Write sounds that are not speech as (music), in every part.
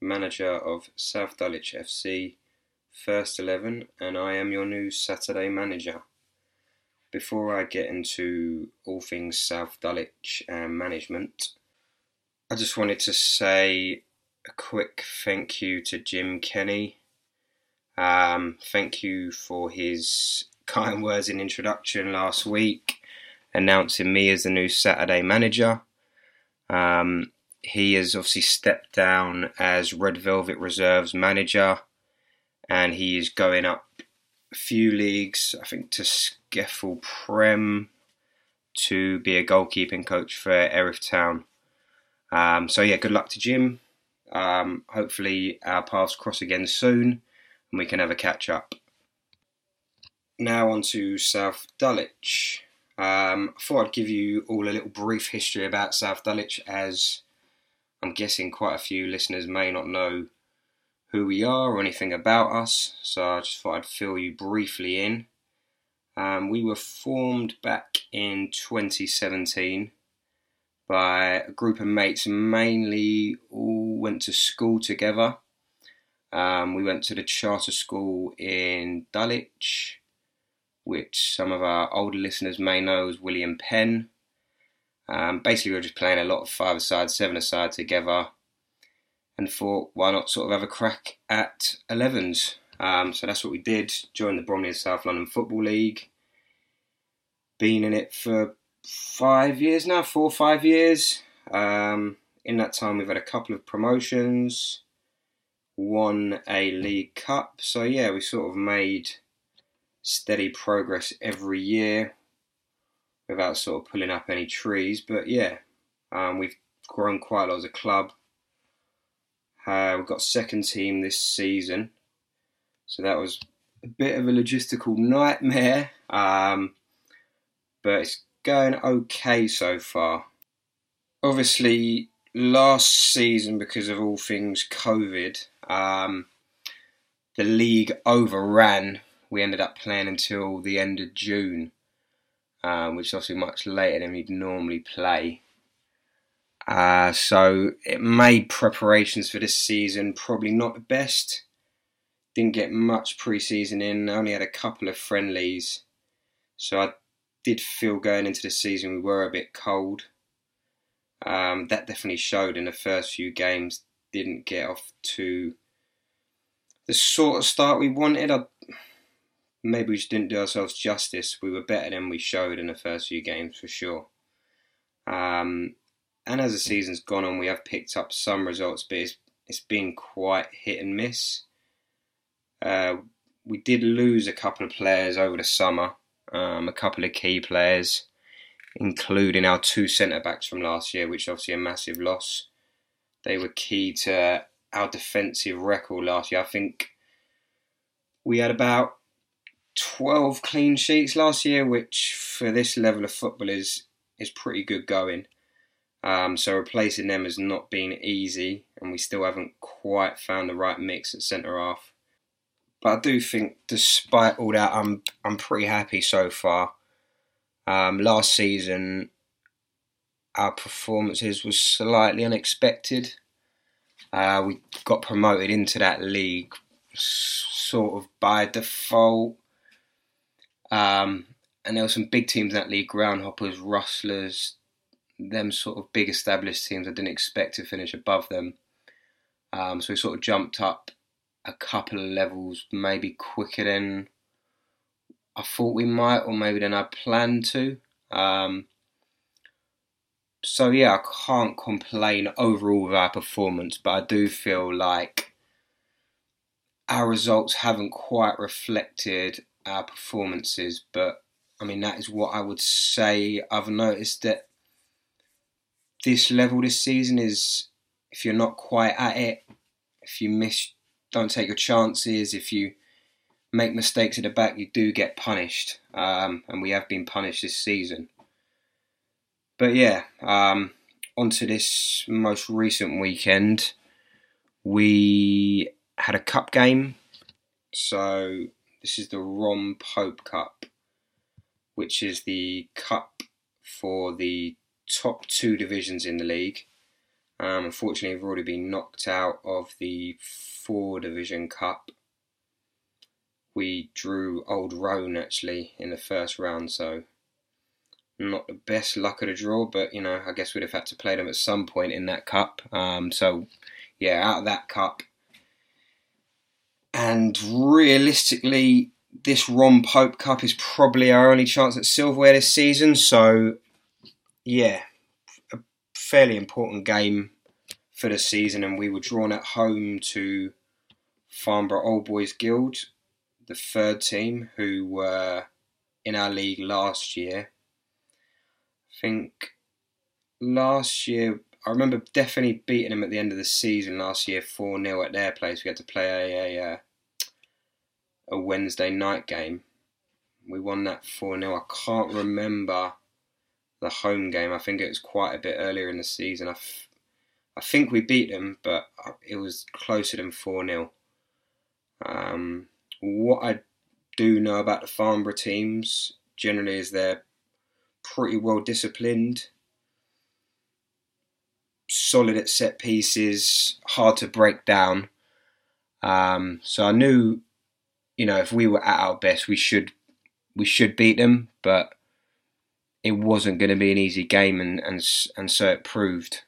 manager of South Dulwich FC First 11, and I am your new Saturday manager. Before I get into all things South Dulwich and management, I just wanted to say a quick thank you to Jim Kenny. Um, thank you for his kind (laughs) words in introduction last week, announcing me as the new Saturday manager. Um, he has obviously stepped down as Red Velvet Reserves manager, and he is going up a few leagues, I think, to SCEFL Prem to be a goalkeeping coach for Erith Town. Um, so yeah, good luck to Jim. Um, hopefully our paths cross again soon, and we can have a catch up. Now on to South Dulwich. Um, I thought I'd give you all a little brief history about South Dulwich, as I'm guessing quite a few listeners may not know who we are or anything about us. So I just thought I'd fill you briefly in. Um, we were formed back in 2017 by a group of mates, mainly all went to school together. Um, we went to the charter school in Dulwich, which some of our older listeners may know as William Penn. Um, basically, we were just playing a lot of five-a-side, seven-a-side together, and thought, why not sort of have a crack at 11s? Um, so that's what we did. Joined the Bromley and South London Football League. Been in it for five years now, four or five years. Um, in that time, we've had a couple of promotions, won a League Cup. So, yeah, we sort of made steady progress every year without sort of pulling up any trees. But, yeah, um, we've grown quite a lot as a club. Uh, we've got second team this season. So, that was a bit of a logistical nightmare. Um, but it's going okay so far. Obviously, last season, because of all things COVID, um, the league overran. We ended up playing until the end of June, um, which is obviously much later than we'd normally play. Uh, so it made preparations for this season probably not the best. Didn't get much pre-season in. Only had a couple of friendlies, so I did feel going into the season we were a bit cold. Um, that definitely showed in the first few games. Didn't get off to the sort of start we wanted. I, maybe we just didn't do ourselves justice. We were better than we showed in the first few games for sure. Um, and as the season's gone on, we have picked up some results, but it's, it's been quite hit and miss. Uh, we did lose a couple of players over the summer um, a couple of key players, including our two centre backs from last year, which obviously a massive loss. They were key to our defensive record last year. I think we had about 12 clean sheets last year, which for this level of football is, is pretty good going. Um, so replacing them has not been easy, and we still haven't quite found the right mix at centre half. But I do think, despite all that, I'm I'm pretty happy so far. Um, last season, our performances was slightly unexpected. Uh, we got promoted into that league sort of by default. Um, and there were some big teams in that league: Groundhoppers, Rustlers, them sort of big established teams. I didn't expect to finish above them. Um, so we sort of jumped up a couple of levels maybe quicker than I thought we might, or maybe than I planned to. Um, so yeah, I can't complain overall with our performance, but I do feel like our results haven't quite reflected our performances. But I mean, that is what I would say. I've noticed that this level this season is, if you're not quite at it, if you miss don't take your chances, if you make mistakes at the back, you do get punished. Um, and we have been punished this season. But yeah, um, on to this most recent weekend. We had a cup game. So this is the Ron Pope Cup, which is the cup for the top two divisions in the league. Um, unfortunately, we've already been knocked out of the four division cup. We drew Old Roan actually in the first round, so not the best luck of the draw, but you know, I guess we'd have had to play them at some point in that cup. Um, so, yeah, out of that cup. And realistically, this Ron Pope Cup is probably our only chance at silverware this season. So, yeah, a fairly important game for the season, and we were drawn at home to Farnborough Old Boys Guild, the third team, who were in our league last year. I think last year, I remember definitely beating them at the end of the season last year 4 0 at their place. We had to play a, a, a Wednesday night game. We won that 4 0. I can't remember the home game. I think it was quite a bit earlier in the season. I, f- I think we beat them, but it was closer than 4 0. Um, what I do know about the Farnborough teams generally is they're pretty well disciplined, solid at set pieces, hard to break down. Um, so I knew, you know, if we were at our best, we should we should beat them, but it wasn't going to be an easy game, and and and so it proved.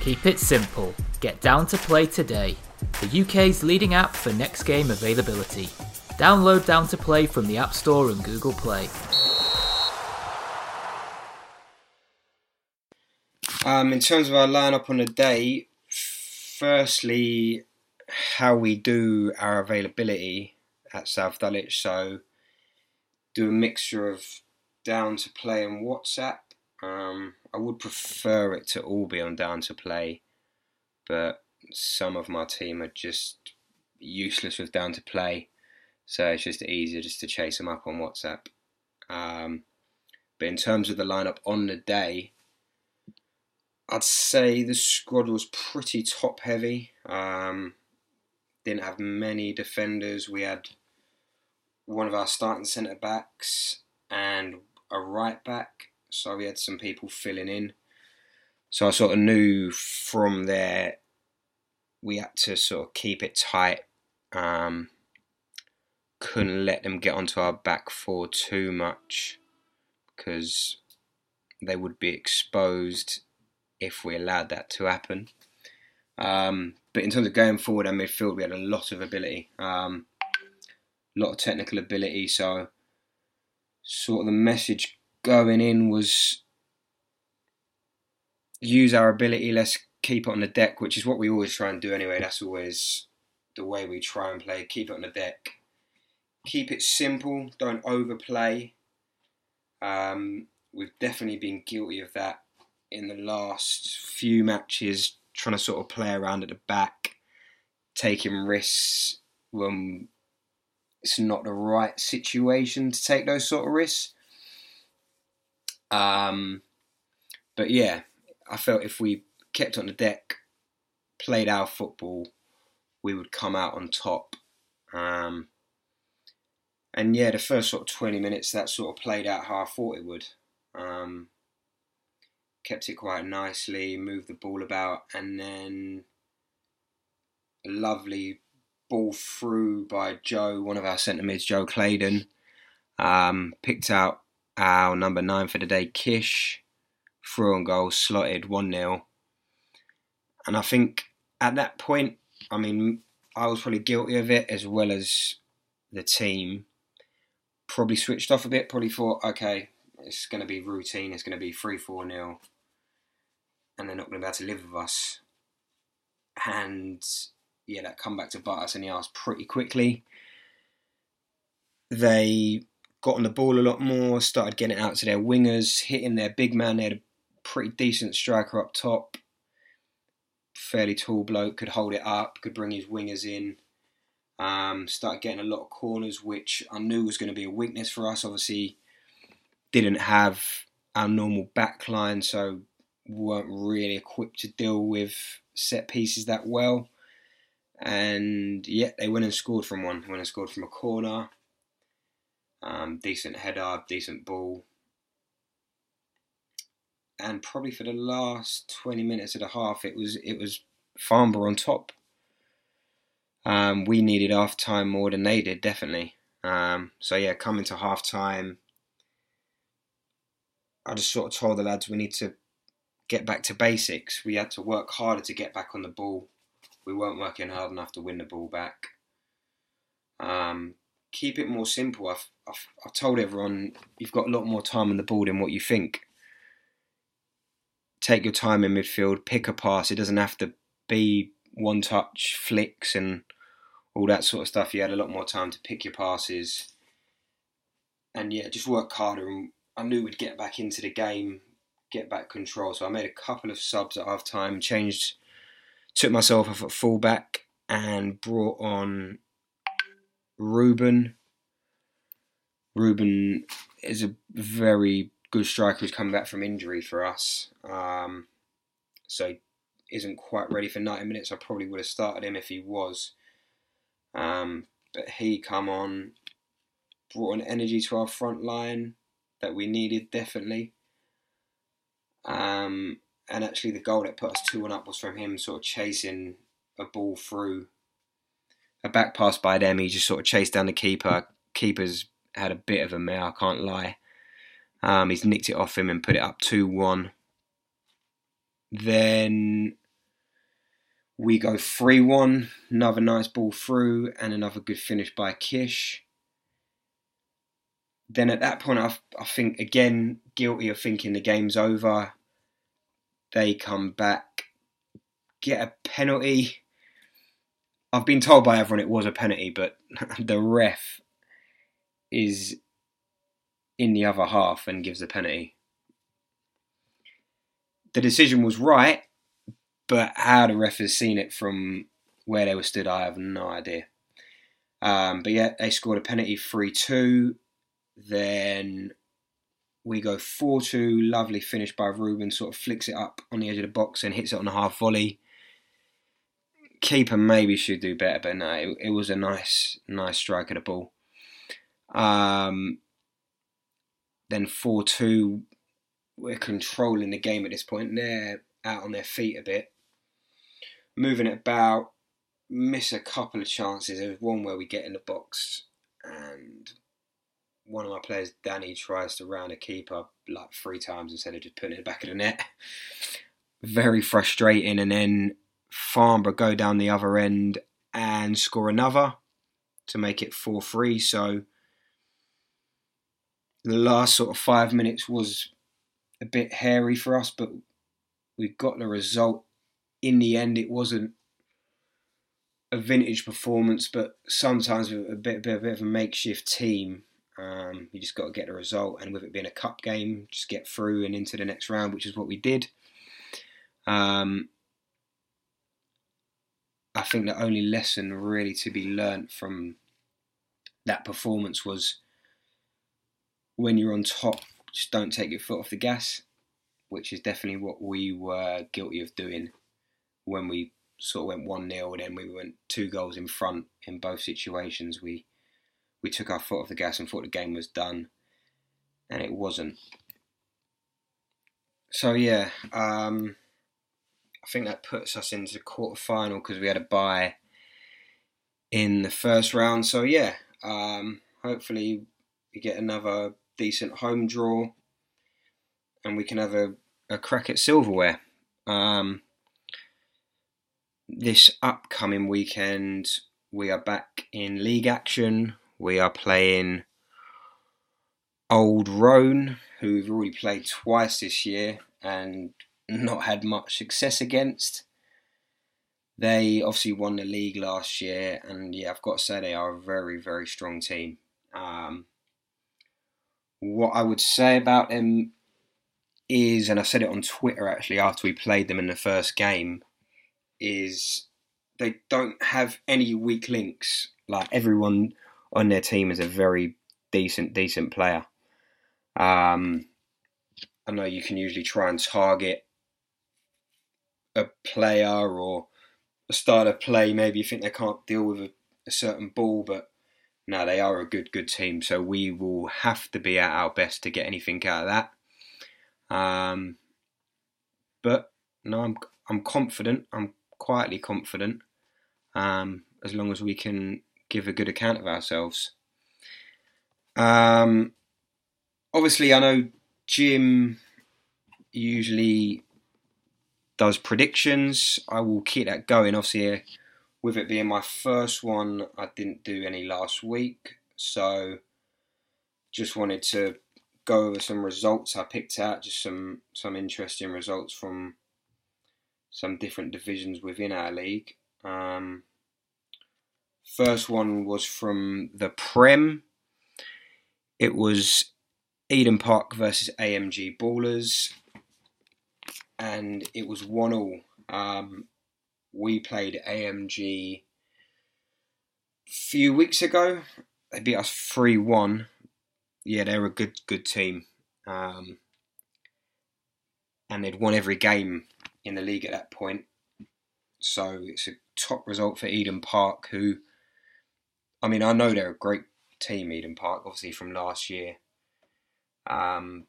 Keep it simple. Get down to play today. The UK's leading app for next game availability. Download Down to Play from the App Store and Google Play. Um, in terms of our lineup on the day, firstly, how we do our availability at South Dulwich. So, do a mixture of down to play and WhatsApp. Um, I would prefer it to all be on down to play, but some of my team are just useless with down to play, so it's just easier just to chase them up on WhatsApp. Um, but in terms of the lineup on the day, I'd say the squad was pretty top heavy. Um, didn't have many defenders. We had one of our starting centre backs and a right back, so we had some people filling in. So I sort of knew from there we had to sort of keep it tight. Um, couldn't let them get onto our back four too much because they would be exposed if we allowed that to happen. Um, but in terms of going forward and midfield, we had a lot of ability, um, a lot of technical ability. So, sort of the message going in was use our ability. Let's keep it on the deck, which is what we always try and do anyway. That's always the way we try and play. Keep it on the deck. Keep it simple. Don't overplay. Um, we've definitely been guilty of that in the last few matches, trying to sort of play around at the back, taking risks when it's not the right situation to take those sort of risks. Um, but yeah, I felt if we kept on the deck, played our football, we would come out on top. Um, and yeah, the first sort of 20 minutes, that sort of played out how I thought it would. Um, kept it quite nicely, moved the ball about, and then a lovely ball through by Joe, one of our centre mids, Joe Claydon. Um, picked out our number nine for the day, Kish. Through on goal, slotted 1 0. And I think at that point, I mean, I was probably guilty of it as well as the team. Probably switched off a bit, probably thought, okay, it's going to be routine, it's going to be 3 4 0 and they're not going to be able to live with us. And yeah, that come back to bite us in the ass pretty quickly. They got on the ball a lot more, started getting it out to their wingers, hitting their big man. They had a pretty decent striker up top. fairly tall bloke, could hold it up, could bring his wingers in. Um, started getting a lot of corners, which I knew was going to be a weakness for us. Obviously, didn't have our normal back line, so weren't really equipped to deal with set pieces that well. And yet they went and scored from one. Went and scored from a corner. Um, decent header, decent ball. And probably for the last 20 minutes of the half, it was it was Farnborough on top. Um, we needed half time more than they did, definitely. Um, so yeah, coming to half time, I just sort of told the lads we need to get back to basics. We had to work harder to get back on the ball. We weren't working hard enough to win the ball back. Um, keep it more simple. I've, I've, I've told everyone you've got a lot more time on the ball than what you think. Take your time in midfield, pick a pass. It doesn't have to be one touch flicks and all that sort of stuff. You had a lot more time to pick your passes. And yeah, just work harder. And I knew we'd get back into the game, get back control. So I made a couple of subs at half time, changed, took myself off at fullback, and brought on Ruben. Ruben is a very good striker who's come back from injury for us. Um, so isn't quite ready for 90 minutes. I probably would have started him if he was. Um, but he come on, brought an energy to our front line that we needed definitely. Um, and actually, the goal that put us 2 1 up was from him sort of chasing a ball through a back pass by them. He just sort of chased down the keeper. Keeper's had a bit of a mare, I can't lie. Um, he's nicked it off him and put it up 2 1. Then we go 3 1. Another nice ball through and another good finish by Kish. Then at that point, I, I think again, guilty of thinking the game's over. They come back, get a penalty I've been told by everyone it was a penalty, but (laughs) the ref is in the other half and gives a penalty. The decision was right, but how the ref has seen it from where they were stood, I have no idea. Um, but yeah, they scored a penalty 3 2. Then we go 4 2. Lovely finish by Ruben, sort of flicks it up on the edge of the box and hits it on a half volley keeper maybe should do better, but no, it, it was a nice, nice strike of the ball. Um, then 4 2, we're controlling the game at this point. They're out on their feet a bit, moving it about, miss a couple of chances. There's one where we get in the box and one of my players, Danny, tries to round a keeper like three times instead of just putting it back of the net. Very frustrating. And then Farnborough go down the other end and score another to make it 4 3. So the last sort of five minutes was a bit hairy for us, but we got the result. In the end, it wasn't a vintage performance, but sometimes with a bit, bit, a bit of a makeshift team, um, you just got to get the result. And with it being a cup game, just get through and into the next round, which is what we did. Um, I think the only lesson really to be learnt from that performance was when you're on top, just don't take your foot off the gas, which is definitely what we were guilty of doing when we sort of went 1 0 and then we went two goals in front in both situations. We we took our foot off the gas and thought the game was done, and it wasn't. So, yeah, um, I think that puts us into the quarter final because we had a bye in the first round. So yeah, um, hopefully we get another decent home draw, and we can have a, a crack at silverware. Um, this upcoming weekend, we are back in league action. We are playing Old Roan, who we've already played twice this year, and not had much success against. They obviously won the league last year, and yeah, I've got to say they are a very, very strong team. Um, what I would say about them is, and I said it on Twitter actually after we played them in the first game, is they don't have any weak links. Like everyone on their team is a very decent, decent player. Um, I know you can usually try and target a player or a style of play. Maybe you think they can't deal with a, a certain ball, but no, they are a good, good team. So we will have to be at our best to get anything out of that. Um, but no, I'm I'm confident. I'm quietly confident. Um, as long as we can give a good account of ourselves. Um, obviously, I know Jim usually does predictions. I will keep that going. Obviously, with it being my first one, I didn't do any last week, so just wanted to go over some results I picked out, just some some interesting results from some different divisions within our league. Um, first one was from the Prem. It was Eden Park versus AMG Ballers, and it was one all. Um, we played AMG a few weeks ago. They beat us three one. Yeah, they're a good good team, um, and they'd won every game in the league at that point. So it's a top result for Eden Park, who, I mean, I know they're a great team, Eden Park, obviously from last year. Um,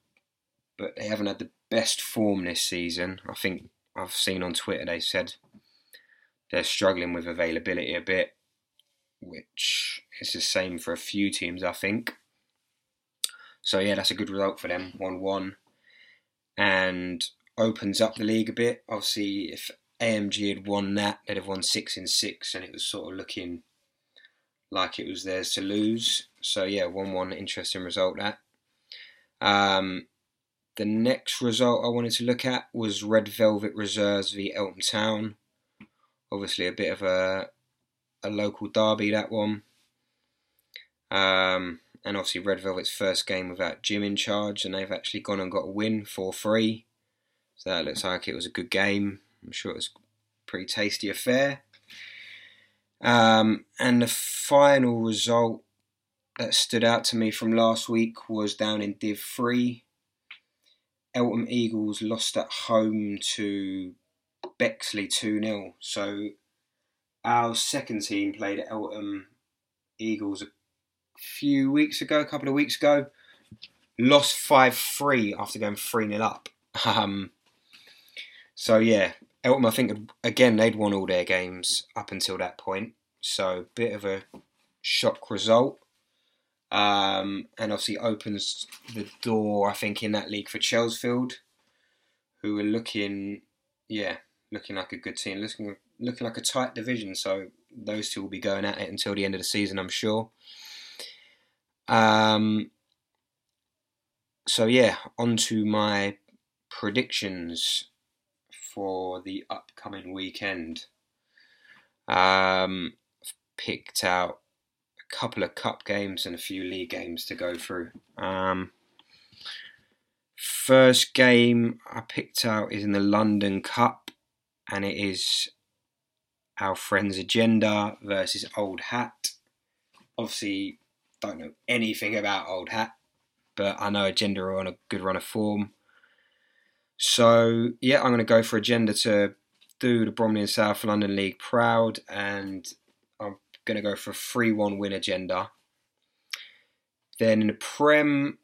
but they haven't had the best form this season. I think I've seen on Twitter they said they're struggling with availability a bit, which is the same for a few teams, I think. So yeah, that's a good result for them, one-one, and opens up the league a bit. Obviously, if AMG had won that, they'd have won six in six, and it was sort of looking like it was theirs to lose. So yeah, one-one, interesting result that. Um, the next result I wanted to look at was Red Velvet Reserves v Eltham Town. Obviously, a bit of a a local derby that one. Um, and obviously, Red Velvet's first game without Jim in charge, and they've actually gone and got a win 4 3. So that looks like it was a good game. I'm sure it was a pretty tasty affair. Um, and the final result that stood out to me from last week was down in Div 3. Eltham Eagles lost at home to Bexley 2 0. So our second team played at Eltham Eagles a few weeks ago, a couple of weeks ago. Lost 5 3 after going 3 0 up. (laughs) Um, so yeah, Eltham, I think, again, they'd won all their games up until that point. So, bit of a shock result. Um, and obviously opens the door, I think, in that league for Chelsfield, who are looking, yeah, looking like a good team, looking looking like a tight division. So those two will be going at it until the end of the season, I'm sure. Um, so yeah, on to my predictions for the upcoming weekend. Um, I've picked out a couple of cup games and a few league games to go through. Um, first game I picked out is in the London Cup, and it is our friends Agenda versus Old Hat. Obviously, don't know anything about Old Hat, but I know Agenda are on a good run of form. So yeah, I'm going to go for Agenda to do the Bromley and South London League proud, and I'm going to go for a 3-1 win Agenda. Then in the Prem,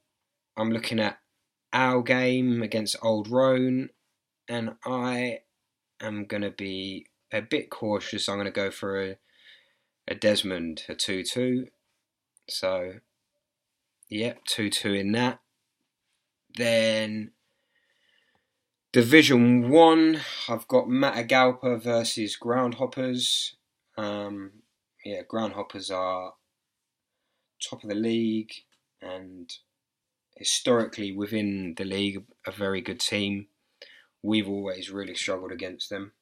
I'm looking at our game against Old Roan, and I am going to be a bit cautious. I'm going to go for a, a Desmond, a 2 2. So, yep, 2 2 in that. Then Division 1, I've got Matagalpa versus Groundhoppers. Um, yeah, Groundhoppers are top of the league and historically within the league a very good team. We've always really struggled against them.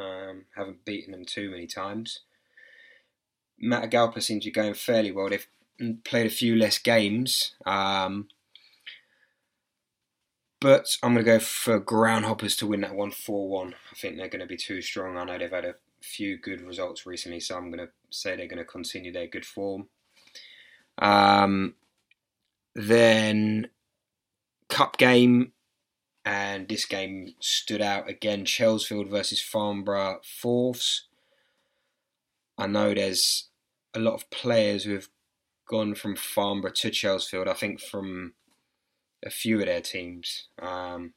Um, haven't beaten them too many times. Matagalpa seems to be going fairly well. They've played a few less games, um, but I'm going to go for Groundhoppers to win that one 4 1. I think they're going to be too strong. I know they've had a few good results recently, so I'm going to say they're going to continue their good form. Um, then, Cup game, and this game stood out again Chelsfield versus Farnborough fourths. I know there's a lot of players who have gone from Farnborough to Chelsfield, I think from a few of their teams. Um,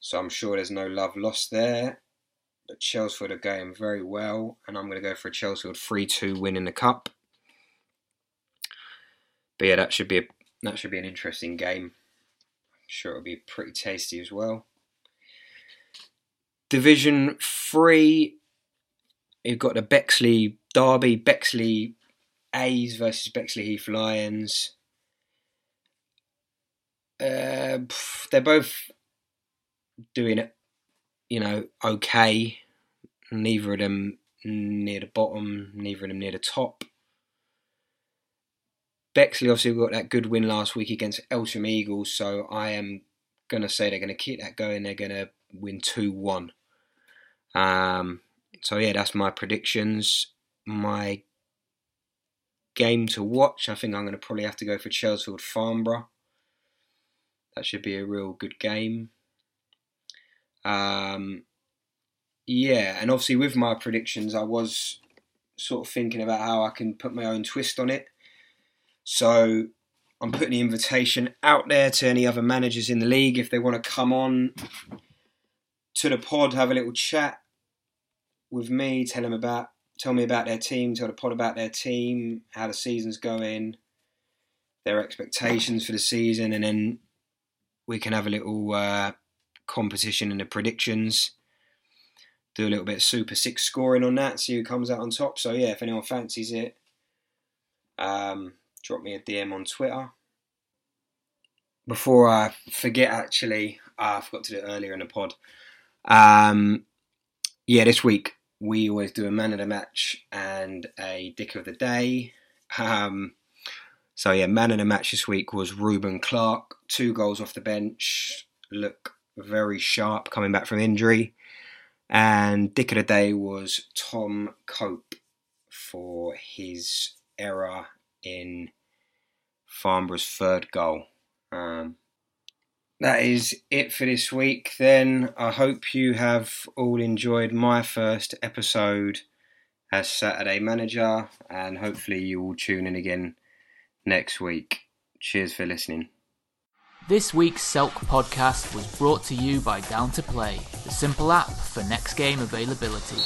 so I'm sure there's no love lost there. But Chelsfield are going very well, and I'm going to go for a Chelsfield 3 2 win in the Cup. But yeah, that should be a, that should be an interesting game. I'm sure it'll be pretty tasty as well. Division 3, you've got the Bexley Derby, Bexley A's versus Bexleyheath Lions. Uh, they're both doing it, you know, okay. Neither of them near the bottom, neither of them near the top. Bexley obviously got that good win last week against Eltham Eagles, so I am going to say they're going to keep that going. They're going to win 2 1. Um, so, yeah, that's my predictions. My game to watch, I think I'm going to probably have to go for Chelsfield Farnborough. That should be a real good game. Um, yeah, and obviously with my predictions, I was sort of thinking about how I can put my own twist on it. So I'm putting the invitation out there to any other managers in the league if they want to come on to the pod, have a little chat with me, tell them about tell me about their team, tell the pod about their team, how the season's going, their expectations for the season, and then we can have a little uh, competition in the predictions. Do a little bit of Super Six scoring on that, see who comes out on top. So yeah, if anyone fancies it, um, drop me a DM on Twitter. Before I forget, actually, I forgot to do it earlier in the pod. Um, yeah, this week we always do a man of the match and a dick of the day. Um, so yeah, man of the match this week was Ruben Clark. Two goals off the bench, look very sharp coming back from injury. And dick of the day was Tom Cope for his error in Farnborough's third goal. Um, that is it for this week. Then I hope you have all enjoyed my first episode as Saturday manager, and hopefully you will tune in again next week. Cheers for listening. This week's Selk podcast was brought to you by Down to Play, the simple app for next game availability.